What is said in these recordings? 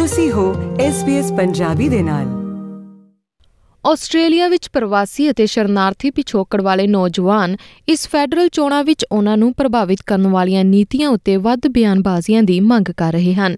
ਤੁਸੀਂ ਹੋ SBS ਪੰਜਾਬੀ ਦੇ ਨਾਲ। ਆਸਟ੍ਰੇਲੀਆ ਵਿੱਚ ਪ੍ਰਵਾਸੀ ਅਤੇ ਸ਼ਰਨਾਰਥੀ ਪਿਛੋਕੜ ਵਾਲੇ ਨੌਜਵਾਨ ਇਸ ਫੈਡਰਲ ਚੋਣਾਂ ਵਿੱਚ ਉਹਨਾਂ ਨੂੰ ਪ੍ਰਭਾਵਿਤ ਕਰਨ ਵਾਲੀਆਂ ਨੀਤੀਆਂ ਉੱਤੇ ਵੱਧ ਬਿਆਨਬਾਜ਼ੀਆਂ ਦੀ ਮੰਗ ਕਰ ਰਹੇ ਹਨ।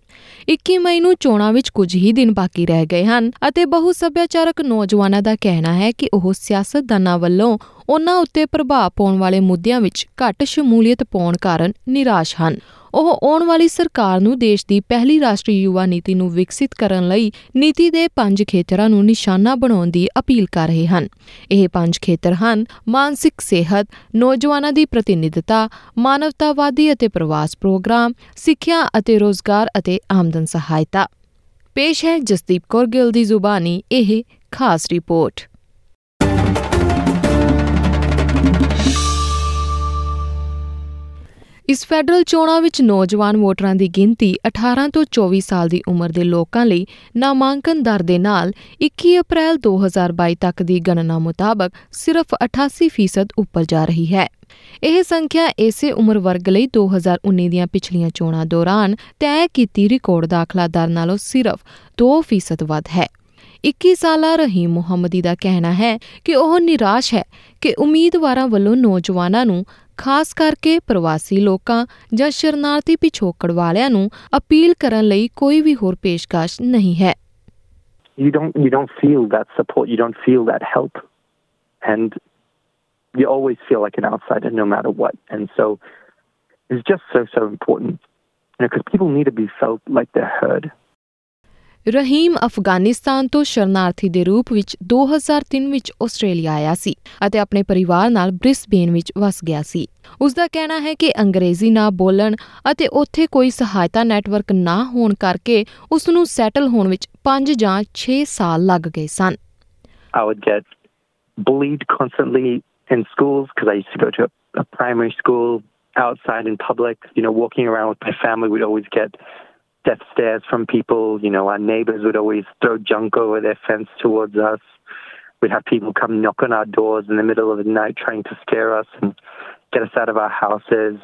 21 ਮਈ ਨੂੰ ਚੋਣਾਂ ਵਿੱਚ ਕੁਝ ਹੀ ਦਿਨ ਬਾਕੀ ਰਹਿ ਗਏ ਹਨ ਅਤੇ ਬਹੁ ਸੱਭਿਆਚਾਰਕ ਨੌਜਵਾਨਾਂ ਦਾ ਕਹਿਣਾ ਹੈ ਕਿ ਉਹ ਸਿਆਸਤਦਾਨਾਂ ਵੱਲੋਂ ਉਹਨਾਂ ਉੱਤੇ ਪ੍ਰਭਾਵ ਪਾਉਣ ਵਾਲੇ ਮੁੱਦਿਆਂ ਵਿੱਚ ਘੱਟ ਸ਼ਮੂਲੀਅਤ ਪਾਉਣ ਕਾਰਨ ਨਿਰਾਸ਼ ਹਨ। ਉਹ ਆਉਣ ਵਾਲੀ ਸਰਕਾਰ ਨੂੰ ਦੇਸ਼ ਦੀ ਪਹਿਲੀ ਰਾਸ਼ਟਰੀ ਯੁਵਾ ਨੀਤੀ ਨੂੰ ਵਿਕਸਿਤ ਕਰਨ ਲਈ ਨੀਤੀ ਦੇ ਪੰਜ ਖੇਤਰਾਂ ਨੂੰ ਨਿਸ਼ਾਨਾ ਬਣਾਉਣ ਦੀ ਅਪੀਲ ਕਰ ਰਹੇ ਹਨ। ਇਹ ਪੰਜ ਖੇਤਰ ਹਨ, ਮਾਨਸਿਕ ਸਿਹਤ, ਨੌਜਵਾਨਾਂ ਦੀ ਪ੍ਰਤੀਨਿਧਤਾ, ਮਾਨਵਤਾਵਾਦੀ ਅਤੇ ਪ੍ਰਵਾਸ ਪ੍ਰੋਗਰਾਮ, ਸਿੱਖਿਆ ਅਤੇ ਰੋਜ਼ਗਾਰ ਅਤੇ ਆਮਦਨ ਸਹਾਇਤਾ। ਪੇਸ਼ ਹੈ ਜਸਦੀਪ ਕੌਰ ਗਿੱਲ ਦੀ ਜ਼ੁਬਾਨੀ, ਇਹ ਖਾਸ ਰਿਪੋਰਟ। ਇਸ ਫੈਡਰਲ ਚੋਣਾਂ ਵਿੱਚ ਨੌਜਵਾਨ ਵੋਟਰਾਂ ਦੀ ਗਿਣਤੀ 18 ਤੋਂ 24 ਸਾਲ ਦੀ ਉਮਰ ਦੇ ਲੋਕਾਂ ਲਈ ਨਾਮਾਂਕਨ ਦਰ ਦੇ ਨਾਲ 21 ਅਪ੍ਰੈਲ 2022 ਤੱਕ ਦੀ ਗਣਨਾ ਮੁਤਾਬਕ ਸਿਰਫ 88% ਉੱਪਰ ਜਾ ਰਹੀ ਹੈ। ਇਹ ਸੰਖਿਆ ਇਸੇ ਉਮਰ ਵਰਗ ਲਈ 2019 ਦੀਆਂ ਪਿਛਲੀਆਂ ਚੋਣਾਂ ਦੌਰਾਨ ਤੈਅ ਕੀਤੀ ਰਿਕਾਰਡ ਦਾਖਲਾ ਦਰ ਨਾਲੋਂ ਸਿਰਫ 2% ਵੱਧ ਹੈ। 21 ਸਾਲਾ ਰਹੀਮ ਮੁਹੰਮਦੀ ਦਾ ਕਹਿਣਾ ਹੈ ਕਿ ਉਹ ਨਿਰਾਸ਼ ਹੈ ਕਿ ਉਮੀਦਵਾਰਾਂ ਵੱਲੋਂ ਨੌਜਵਾਨਾਂ ਨੂੰ ਖਾਸ ਕਰਕੇ ਪ੍ਰਵਾਸੀ ਲੋਕਾਂ ਜਾਂ ਸ਼ਰਨਾਰਥੀ ਪਿਛੋਕੜ ਵਾਲਿਆਂ ਨੂੰ ਅਪੀਲ ਕਰਨ ਲਈ ਕੋਈ ਵੀ ਹੋਰ ਪੇਸ਼ਕਸ਼ ਨਹੀਂ ਹੈ you don't you don't feel that support you don't feel that help and you always feel like an outsider no matter what and so it's just so so important you know because people need to be felt like they're heard Rahim Afghanistan ਤੋਂ ਸ਼ਰਨਾਰਥੀ ਦੇ ਰੂਪ ਵਿੱਚ 2003 ਵਿੱਚ Australia ਆਇਆ ਸੀ ਅਤੇ ਆਪਣੇ ਪਰਿਵਾਰ ਨਾਲ ਬ੍ਰਿਸਬੇਨ ਵਿੱਚ ਵਸ ਗਿਆ ਸੀ ਉਸ ਦਾ ਕਹਿਣਾ ਹੈ ਕਿ ਅੰਗਰੇਜ਼ੀ ਨਾ ਬੋਲਣ ਅਤੇ ਉੱਥੇ ਕੋਈ ਸਹਾਇਤਾ ਨੈਟਵਰਕ ਨਾ ਹੋਣ ਕਰਕੇ ਉਸ ਨੂੰ ਸੈਟਲ ਹੋਣ ਵਿੱਚ 5 ਜਾਂ 6 ਸਾਲ ਲੱਗ ਗਏ ਸਨ I would get bullied constantly in schools because I used to go to a, a primary school outside in public. You know, walking around with my family, we'd always get death stares from people. You know, our neighbors would always throw junk over their fence towards us. We'd have people come knock on our doors in the middle of the night trying to scare us and get us out of our houses.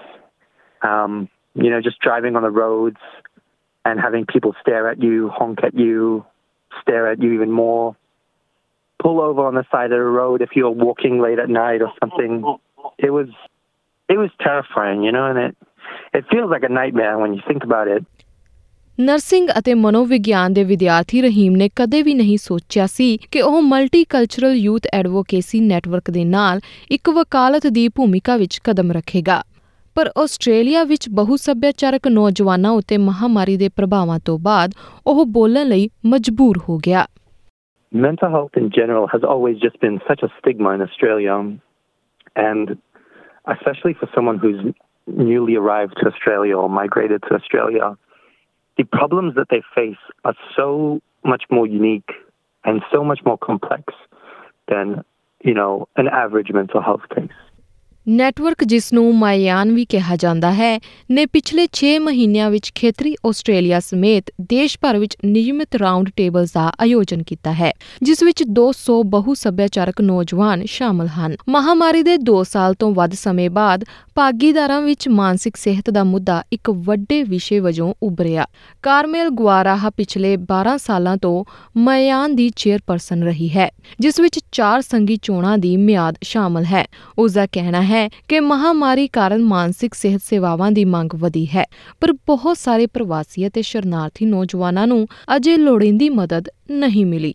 Um, you know, just driving on the roads and having people stare at you, honk at you, stare at you even more. Pull over on the side of the road if you're walking late at night or something. It was it was terrifying, you know, and it it feels like a nightmare when you think about it. Nursing ਅਤੇ ਮਨੋਵਿਗਿਆਨ ਦੇ ਵਿਦਿਆਰਥੀ ਰਹੀਮ ਨੇ ਕਦੇ ਵੀ ਨਹੀਂ ਸੋਚਿਆ ਸੀ ਕਿ ਉਹ ਮਲਟੀਕਲਚਰਲ ਯੂਥ ਐਡਵੋਕੇਸੀ ਨੈਟਵਰਕ ਦੇ ਨਾਲ ਇੱਕ ਵਕਾਲਤ ਦੀ ਭੂਮਿਕਾ ਵਿੱਚ ਕਦਮ ਰੱਖੇਗਾ ਪਰ ਆਸਟ੍ਰੇਲੀਆ ਵਿੱਚ ਬਹੁ ਸੱਭਿਆਚਾਰਕ ਨੌਜਵਾਨਾਂ ਉੱਤੇ ਮਹਾਮਾਰੀ ਦੇ ਪ੍ਰਭਾਵਾਂ ਤੋਂ ਬਾਅਦ ਉਹ ਬੋਲਣ ਲਈ ਮਜਬੂਰ ਹੋ ਗਿਆ Mental health in general has always just been such a stigma in Australia, and especially for someone who's newly arrived to Australia or migrated to Australia. The problems that they face are so much more unique and so much more complex than, you know, an average mental health case. Network ਜਿਸ ਨੂੰ ਮਾਇਆਨ ਵੀ ਕਿਹਾ ਜਾਂਦਾ ਹੈ, ਨੇ ਪਿਛਲੇ 6 ਮਹੀਨਿਆਂ ਵਿੱਚ ਖੇਤਰੀ ਆਸਟ੍ਰੇਲੀਆ ਸਮੇਤ ਦੇਸ਼ ਭਰ ਵਿੱਚ ਨਿਯਮਿਤ ਰਾਉਂਡ ਟੇਬਲਸ ਦਾ ਆਯੋਜਨ ਕੀਤਾ ਹੈ, ਜਿਸ ਵਿੱਚ 200 ਬਹੁ ਸੱਭਿਆਚਾਰਕ ਨੌਜਵਾਨ ਸ਼ਾਮਲ ਹਨ। ਮਹਾਮਾਰੀ ਦੇ 2 ਸਾਲ ਤੋਂ ਵੱਧ ਸਮੇਂ ਬਾਅਦ ਭਾਗੀਦਾਰਾਂ ਵਿੱਚ ਮਾਨਸਿਕ ਸਿਹਤ ਦਾ ਮੁੱਦਾ ਇੱਕ ਵੱਡੇ ਵਿਸ਼ੇ ਵਜੋਂ ਉੱਭਰਿਆ। ਕਾਰਮੇਲ ਗੁਆਰਾਹਾ ਪਿਛਲੇ 12 ਸਾਲਾਂ ਤੋਂ ਮਾਇਆਨ ਦੀ ਚੇਅਰਪਰਸਨ ਰਹੀ ਹੈ, ਜਿਸ ਵਿੱਚ ਚਾਰ ਸੰਗੀ ਚੋਣਾਂ ਦੀ ਮਿਆਦ ਸ਼ਾਮਲ ਹੈ। ਉਸ ਦਾ ਕਹਿਣਾ ਹੈ ਕਿ ਮਹਾਮਾਰੀ ਕਾਰਨ ਮਾਨਸਿਕ ਸਿਹਤ ਸੇਵਾਵਾਂ ਦੀ ਮੰਗ ਵਧੀ ਹੈ ਪਰ ਬਹੁਤ ਸਾਰੇ ਪ੍ਰਵਾਸੀ ਅਤੇ ਸ਼ਰਨਾਰਥੀ ਨੌਜਵਾਨਾਂ ਨੂੰ ਅਜੇ ਲੋੜੀਂਦੀ ਮਦਦ ਨਹੀਂ ਮਿਲੀ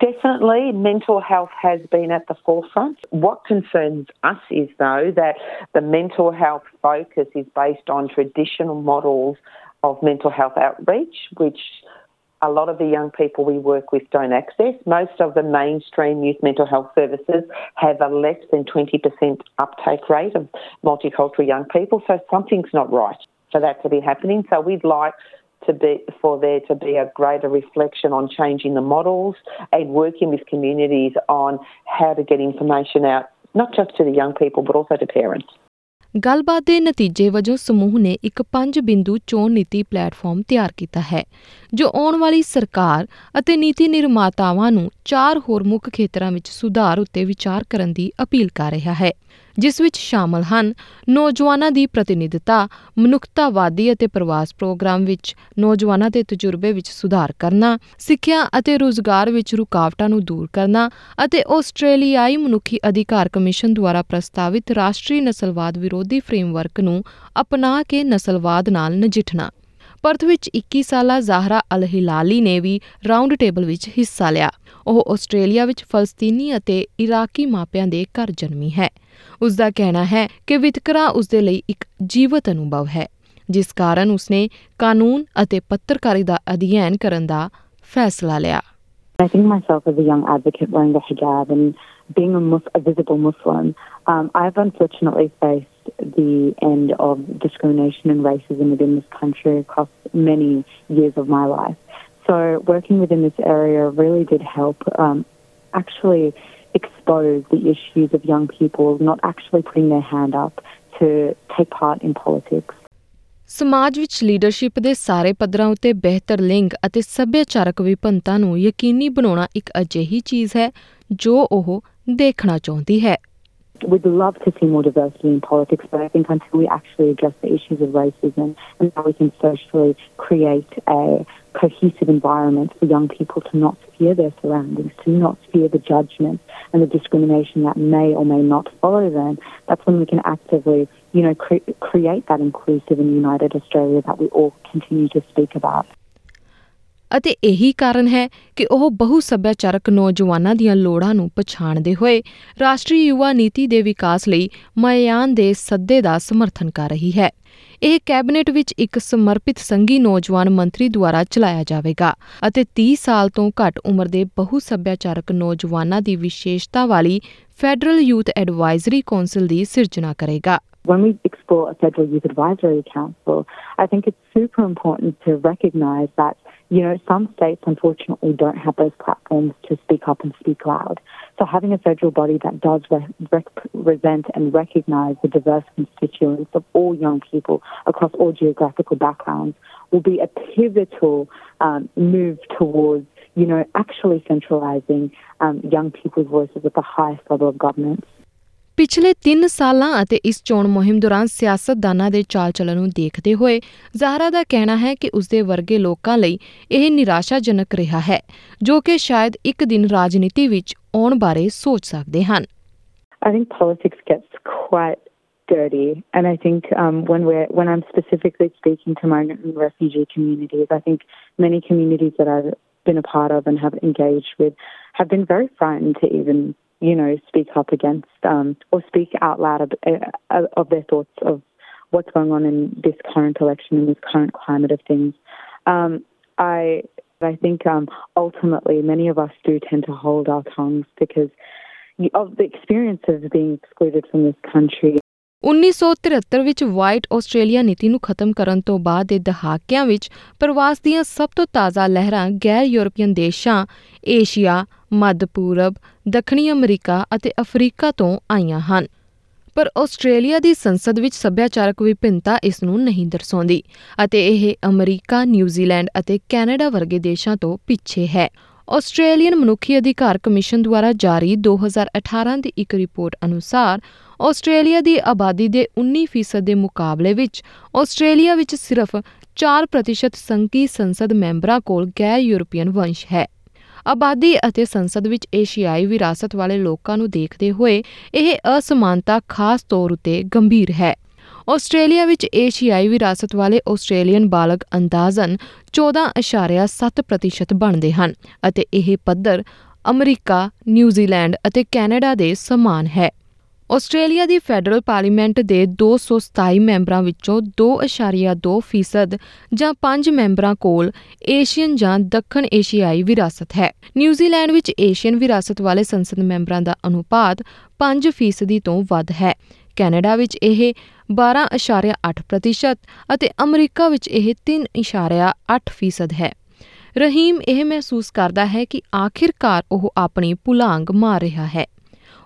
Definitely, mental health has been at the forefront. What concerns us is, though, that the mental health focus is based on traditional models of mental health outreach, which a lot of the young people we work with don't access. Most of the mainstream youth mental health services have a less than 20% uptake rate of multicultural young people, so something's not right for that to be happening. So we'd like to be for there to be a greater reflection on changing the models and working with communities on how to get information out not just to the young people but also to parents. ਗੱਲਬਾਤ ਦੇ ਨਤੀਜੇ ਵਜੋਂ ਸਮੂਹ ਨੇ ਇੱਕ ਪੰਜ ਬਿੰਦੂ ਚੋਣ ਨੀਤੀ ਪਲੇਟਫਾਰਮ ਤਿਆਰ ਕੀਤਾ ਹੈ, ਜੋ ਆਉਣ ਵਾਲੀ ਸਰਕਾਰ ਅਤੇ ਨੀਤੀ ਨਿਰਮਾਤਾਵਾਂ ਨੂੰ ਚਾਰ ਹੋਰ ਮੁੱਖ ਖੇਤਰਾਂ ਵਿੱਚ ਸੁਧਾਰ ਉੱਤੇ ਵਿਚਾਰ ਕਰਨ ਦੀ ਅਪੀਲ ਕਰ ਰਿਹਾ ਹੈ। ਜਿਸ ਵਿੱਚ ਸ਼ਾਮਲ ਹਨ ਨੌਜਵਾਨਾਂ ਦੀ ਪ੍ਰਤੀਨਿਧਤਾ, ਮਨੁੱਖਤਾਵਾਦੀ ਅਤੇ ਪ੍ਰਵਾਸ ਪ੍ਰੋਗਰਾਮ ਵਿੱਚ ਨੌਜਵਾਨਾਂ ਦੇ ਤਜਰਬੇ ਵਿੱਚ ਸੁਧਾਰ ਕਰਨਾ, ਸਿੱਖਿਆ ਅਤੇ ਰੋਜ਼ਗਾਰ ਵਿੱਚ ਰੁਕਾਵਟਾਂ ਨੂੰ ਦੂਰ ਕਰਨਾ ਅਤੇ ਆਸਟ੍ਰੇਲੀਆਈ ਮਨੁੱਖੀ ਅਧਿਕਾਰ ਕਮਿਸ਼ਨ ਦੁਆਰਾ ਪ੍ਰਸਤਾਵਿਤ ਰਾਸ਼ਟਰੀ ਨਸਲਵਾਦ ਵਿਰੋਧੀ ਫਰੇਮਵਰਕ ਨੂੰ ਅਪਣਾ ਕੇ ਨਸਲਵਾਦ ਨਾਲ ਨਜਿੱਠਣਾ। ਪਰਥ ਵਿੱਚ 21 ਸਾਲਾ ਜ਼ਾਹਰਾ ਅਲ ਹਿਲਾਲੀ ਨੇ ਵੀ ਰਾਉਂਡ ਟੇਬਲ ਵਿੱਚ ਹਿੱਸਾ ਲਿਆ। ਉਹ ਆਸਟ੍ਰੇਲੀਆ ਵਿੱਚ ਫਲਸਤੀਨੀ ਅਤੇ ਇਰਾਕੀ ਮਾਪਿਆਂ ਦੇ ਘਰ ਜਨਮੀ ਹੈ। ਉਸ ਦਾ ਕਹਿਣਾ ਹੈ ਕਿ ਵਿਤਕਰਾ ਉਸ ਦੇ ਲਈ ਇੱਕ ਜੀਵਤ ਅਨੁਭਵ ਹੈ ਜਿਸ ਕਾਰਨ ਉਸਨੇ ਕਾਨੂੰਨ ਅਤੇ ਪੱਤਰਕਾਰੀ ਦਾ ਅਧਿਐਨ ਕਰਨ ਦਾ ਫੈਸਲਾ ਲਿਆ। I think myself as a young advocate wearing the hijab and being a, mus- a visible Muslim, um, I've unfortunately faced the end of discrimination and racism within this country across many years of my life. So working within this area really did help um, actually expose the issues of young people not actually putting their hand up to take part in politics. ਸਮਾਜ ਵਿੱਚ leadership ਦੇ ਸਾਰੇ ਪੱਧਰਾਂ ਉੱਤੇ ਬਿਹਤਰ ਲਿੰਗ ਅਤੇ ਸੱਭਿਆਚਾਰਕ ਵਿਭਿੰਨਤਾ ਨੂੰ ਯਕੀਨੀ ਬਣਾਉਣਾ ਇੱਕ ਅਜਿਹੀ ਚੀਜ਼ ਹੈ ਜੋ ਉਹ ਦੇਖਣਾ ਚਾਹੁੰਦੀ ਹੈ We'd love to see more diversity in politics, but I think until we actually address the issues of racism and how we can socially create a cohesive environment for young people to not fear their surroundings, to not fear the judgment and the discrimination that may or may not follow them, that's when we can actively, you know, cre- create that inclusive and united Australia that we all continue to speak about. ਅਤੇ ਇਹੀ ਕਾਰਨ ਹੈ ਕਿ ਉਹ ਬਹੁ ਸੱਭਿਆਚਾਰਕ ਨੌਜਵਾਨਾਂ ਦੀਆਂ ਲੋੜਾਂ ਨੂੰ ਪਛਾਣਦੇ ਹੋਏ ਰਾਸ਼ਟਰੀ ਯੁਵਾ ਨੀਤੀ ਦੇ ਵਿਕਾਸ ਲਈ ਮਯਾਨ ਦੇ ਸੱਦੇ ਦਾ ਸਮਰਥਨ ਕਰ ਰਹੀ ਹੈ। ਇਹ ਕੈਬਨਿਟ ਵਿੱਚ ਇੱਕ ਸਮਰਪਿਤ ਸੰਘੀ ਨੌਜਵਾਨ ਮੰਤਰੀ ਦੁਆਰਾ ਚਲਾਇਆ ਜਾਵੇਗਾ ਅਤੇ 30 ਸਾਲ ਤੋਂ ਘੱਟ ਉਮਰ ਦੇ ਬਹੁ ਸੱਭਿਆਚਾਰਕ ਨੌਜਵਾਨਾਂ ਦੀ ਵਿਸ਼ੇਸ਼ਤਾ ਵਾਲੀ ਫੈਡਰਲ ਯੂਥ ਐਡਵਾਈਜ਼ਰੀ ਕੌਂਸਲ ਦੀ ਸਿਰਜਣਾ ਕਰੇਗਾ। When we explore a federal youth advisory council, I think it's super important to recognise that you know, some states unfortunately don't have those platforms to speak up and speak loud. So having a federal body that does represent and recognise the diverse constituents of all young people across all geographical backgrounds will be a pivotal um, move towards, you know, actually centralising um, young people's voices at the highest level of government. ਪਿਛਲੇ 3 ਸਾਲਾਂ ਅਤੇ ਇਸ ਚੋਣ ਮੁਹਿੰਮ ਦੌਰਾਨ ਸਿਆਸਤਦਾਨਾਂ ਦੇ ਚਾਲ-ਚਲਨ ਨੂੰ ਦੇਖਦੇ ਹੋਏ ਜ਼ਾਹਰਾ ਦਾ ਕਹਿਣਾ ਹੈ ਕਿ ਉਸਦੇ ਵਰਗੇ ਲੋਕਾਂ ਲਈ ਇਹ ਨਿਰਾਸ਼ਾਜਨਕ ਰਿਹਾ ਹੈ ਜੋ ਕਿ ਸ਼ਾਇਦ ਇੱਕ ਦਿਨ ਰਾਜਨੀਤੀ ਵਿੱਚ ਆਉਣ ਬਾਰੇ ਸੋਚ ਸਕਦੇ ਹਨ I think politics gets quite dirty, and I think um, when we're when I'm specifically speaking to migrant and refugee communities, I think many communities that I've been a part of and have engaged with have been very frightened to even you know, speak up against um, or speak out loud of, uh, of, their thoughts of what's going on in this current election and this current climate of things. Um, I I think um, ultimately many of us do tend to hold our tongues because of the experience of being excluded from this country. 1973 ਵਿੱਚ white Australia ਨੀਤੀ ਨੂੰ ਖਤਮ ਕਰਨ ਤੋਂ ਬਾਅਦ ਦੇ ਦਹਾਕਿਆਂ ਵਿੱਚ ਪ੍ਰਵਾਸ ਦੀਆਂ ਸਭ ਤੋਂ ਤਾਜ਼ਾ ਲਹਿਰਾਂ ਗੈਰ ਯੂਰਪੀਅਨ ਦੇਸ਼ਾਂ ਏਸ਼ੀਆ, ਮੱਧ ਪੂਰਬ, ਦੱਖਣੀ ਅਮਰੀਕਾ ਅਤੇ ਅਫਰੀਕਾ ਤੋਂ ਆਈਆਂ ਹਨ। ਪਰ ਆਸਟ੍ਰੇਲੀਆ ਦੀ ਸੰਸਦ ਵਿੱਚ ਸੱਭਿਆਚਾਰਕ ਵਿਭਿੰਨਤਾ ਇਸ ਨੂੰ ਨਹੀਂ ਦਰਸਾਉਂਦੀ ਅਤੇ ਇਹ ਅਮਰੀਕਾ ਨਿਊਜ਼ੀਲੈਂਡ ਅਤੇ ਕੈਨੇਡਾ ਵਰਗੇ ਦੇਸ਼ਾਂ ਤੋਂ ਪਿੱਛੇ ਹੈ। ਆਸਟ੍ਰੇਲੀਅਨ ਮਨੁੱਖੀ ਅਧਿਕਾਰ ਕਮਿਸ਼ਨ ਦੁਆਰਾ ਜਾਰੀ 2018 ਦੀ ਇੱਕ ਰਿਪੋਰਟ ਅਨੁਸਾਰ ਆਸਟ੍ਰੇਲੀਆ ਦੀ ਆਬਾਦੀ ਦੇ 19% ਦੇ ਮੁਕਾਬਲੇ ਵਿੱਚ ਆਸਟ੍ਰੇਲੀਆ ਵਿੱਚ ਸਿਰਫ 4% ਸੰਘੀ ਸੰਸਦ ਮੈਂਬਰਾਂ ਕੋਲ ਗੈਰ ਯੂਰਪੀਅਨ ਵੰਸ਼ ਹੈ ਆਬਾਦੀ ਅਤੇ ਸੰਸਦ ਵਿੱਚ ਏਸ਼ੀਆਈ ਵਿਰਾਸਤ ਵਾਲੇ ਲੋਕਾਂ ਨੂੰ ਦੇਖਦੇ ਹੋਏ ਇਹ ਅਸਮਾਨਤਾ ਖਾਸ ਤੌਰ ਉਤੇ ਗੰਭੀਰ ਹੈ ਆਸਟ੍ਰੇਲੀਆ ਵਿੱਚ ਏਸ਼ੀਆਈ ਵਿਰਾਸਤ ਵਾਲੇ ਆਸਟ੍ਰੇਲੀਅਨ ਬਾਲਗ ਅੰਦਾਜ਼ਨ 14.7% ਬਣਦੇ ਹਨ ਅਤੇ ਇਹ ਪੱਧਰ ਅਮਰੀਕਾ, ਨਿਊਜ਼ੀਲੈਂਡ ਅਤੇ ਕੈਨੇਡਾ ਦੇ ਸਮਾਨ ਹੈ। ਆਸਟ੍ਰੇਲੀਆ ਦੀ ਫੈਡਰਲ ਪਾਰਲੀਮੈਂਟ ਦੇ 227 ਮੈਂਬਰਾਂ ਵਿੱਚੋਂ 2.2% ਜਾਂ 5 ਮੈਂਬਰਾਂ ਕੋਲ ਏਸ਼ੀਅਨ ਜਾਂ ਦੱਖਣ ਏਸ਼ੀਆਈ ਵਿਰਾਸਤ ਹੈ। ਨਿਊਜ਼ੀਲੈਂਡ ਵਿੱਚ ਏਸ਼ੀਅਨ ਵਿਰਾਸਤ ਵਾਲੇ ਸੰਸਦ ਮੈਂਬਰਾਂ ਦਾ ਅਨੁਪਾਤ 5% ਤੋਂ ਵੱਧ ਹੈ। ਕੈਨੇਡਾ ਵਿੱਚ ਇਹ 12.8% ਅਤੇ ਅਮਰੀਕਾ ਵਿੱਚ ਇਹ 3.8% ਹੈ। ਰਹੀਮ ਇਹ ਮਹਿਸੂਸ ਕਰਦਾ ਹੈ ਕਿ ਆਖਿਰਕਾਰ ਉਹ ਆਪਣੀ ਪੁਲਾਂਗ ਮਾਰ ਰਿਹਾ ਹੈ।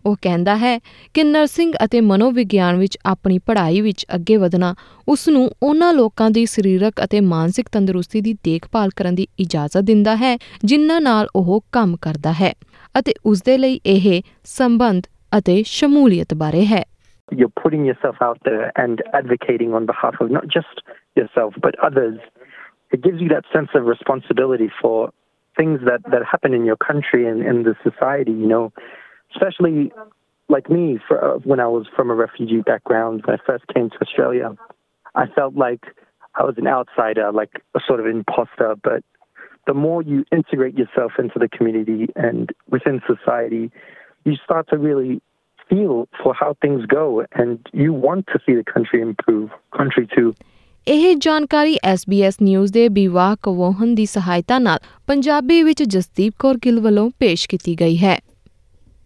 ਉਹ ਕਹਿੰਦਾ ਹੈ ਕਿ ਨਰਸਿੰਗ ਅਤੇ ਮਨੋਵਿਗਿਆਨ ਵਿੱਚ ਆਪਣੀ ਪੜ੍ਹਾਈ ਵਿੱਚ ਅੱਗੇ ਵਧਣਾ ਉਸ ਨੂੰ ਉਹਨਾਂ ਲੋਕਾਂ ਦੀ ਸਰੀਰਕ ਅਤੇ ਮਾਨਸਿਕ ਤੰਦਰੁਸਤੀ ਦੀ ਦੇਖਭਾਲ ਕਰਨ ਦੀ ਇਜਾਜ਼ਤ ਦਿੰਦਾ ਹੈ ਜਿਨ੍ਹਾਂ ਨਾਲ ਉਹ ਕੰਮ ਕਰਦਾ ਹੈ ਅਤੇ ਉਸ ਦੇ ਲਈ ਇਹ ਸੰਬੰਧ ਅਤੇ ਸ਼ਮੂਲੀਅਤ ਬਾਰੇ ਹੈ you're putting yourself out there and advocating on behalf of not just yourself but others. It gives you that sense of responsibility for things that, that happen in your country and in the society, you know, especially like me, for, uh, when I was from a refugee background, when I first came to Australia, I felt like I was an outsider, like a sort of imposter. But the more you integrate yourself into the community and within society, you start to really feel for how things go, and you want to see the country improve, country too. ਇਹ ਜਾਣਕਾਰੀ SBS news ਦੇ ਬਿਵਾਹ ਕਵੋਹਨ ਦੀ ਸਹਾਇਤਾ ਨਾਲ ਪੰਜਾਬੀ ਵਿੱਚ ਜਸਦੀਪ ਕੌਰ ਗਿੱਲ ਵੱਲੋਂ ਪੇਸ਼ ਕੀਤੀ ਗਈ ਹੈ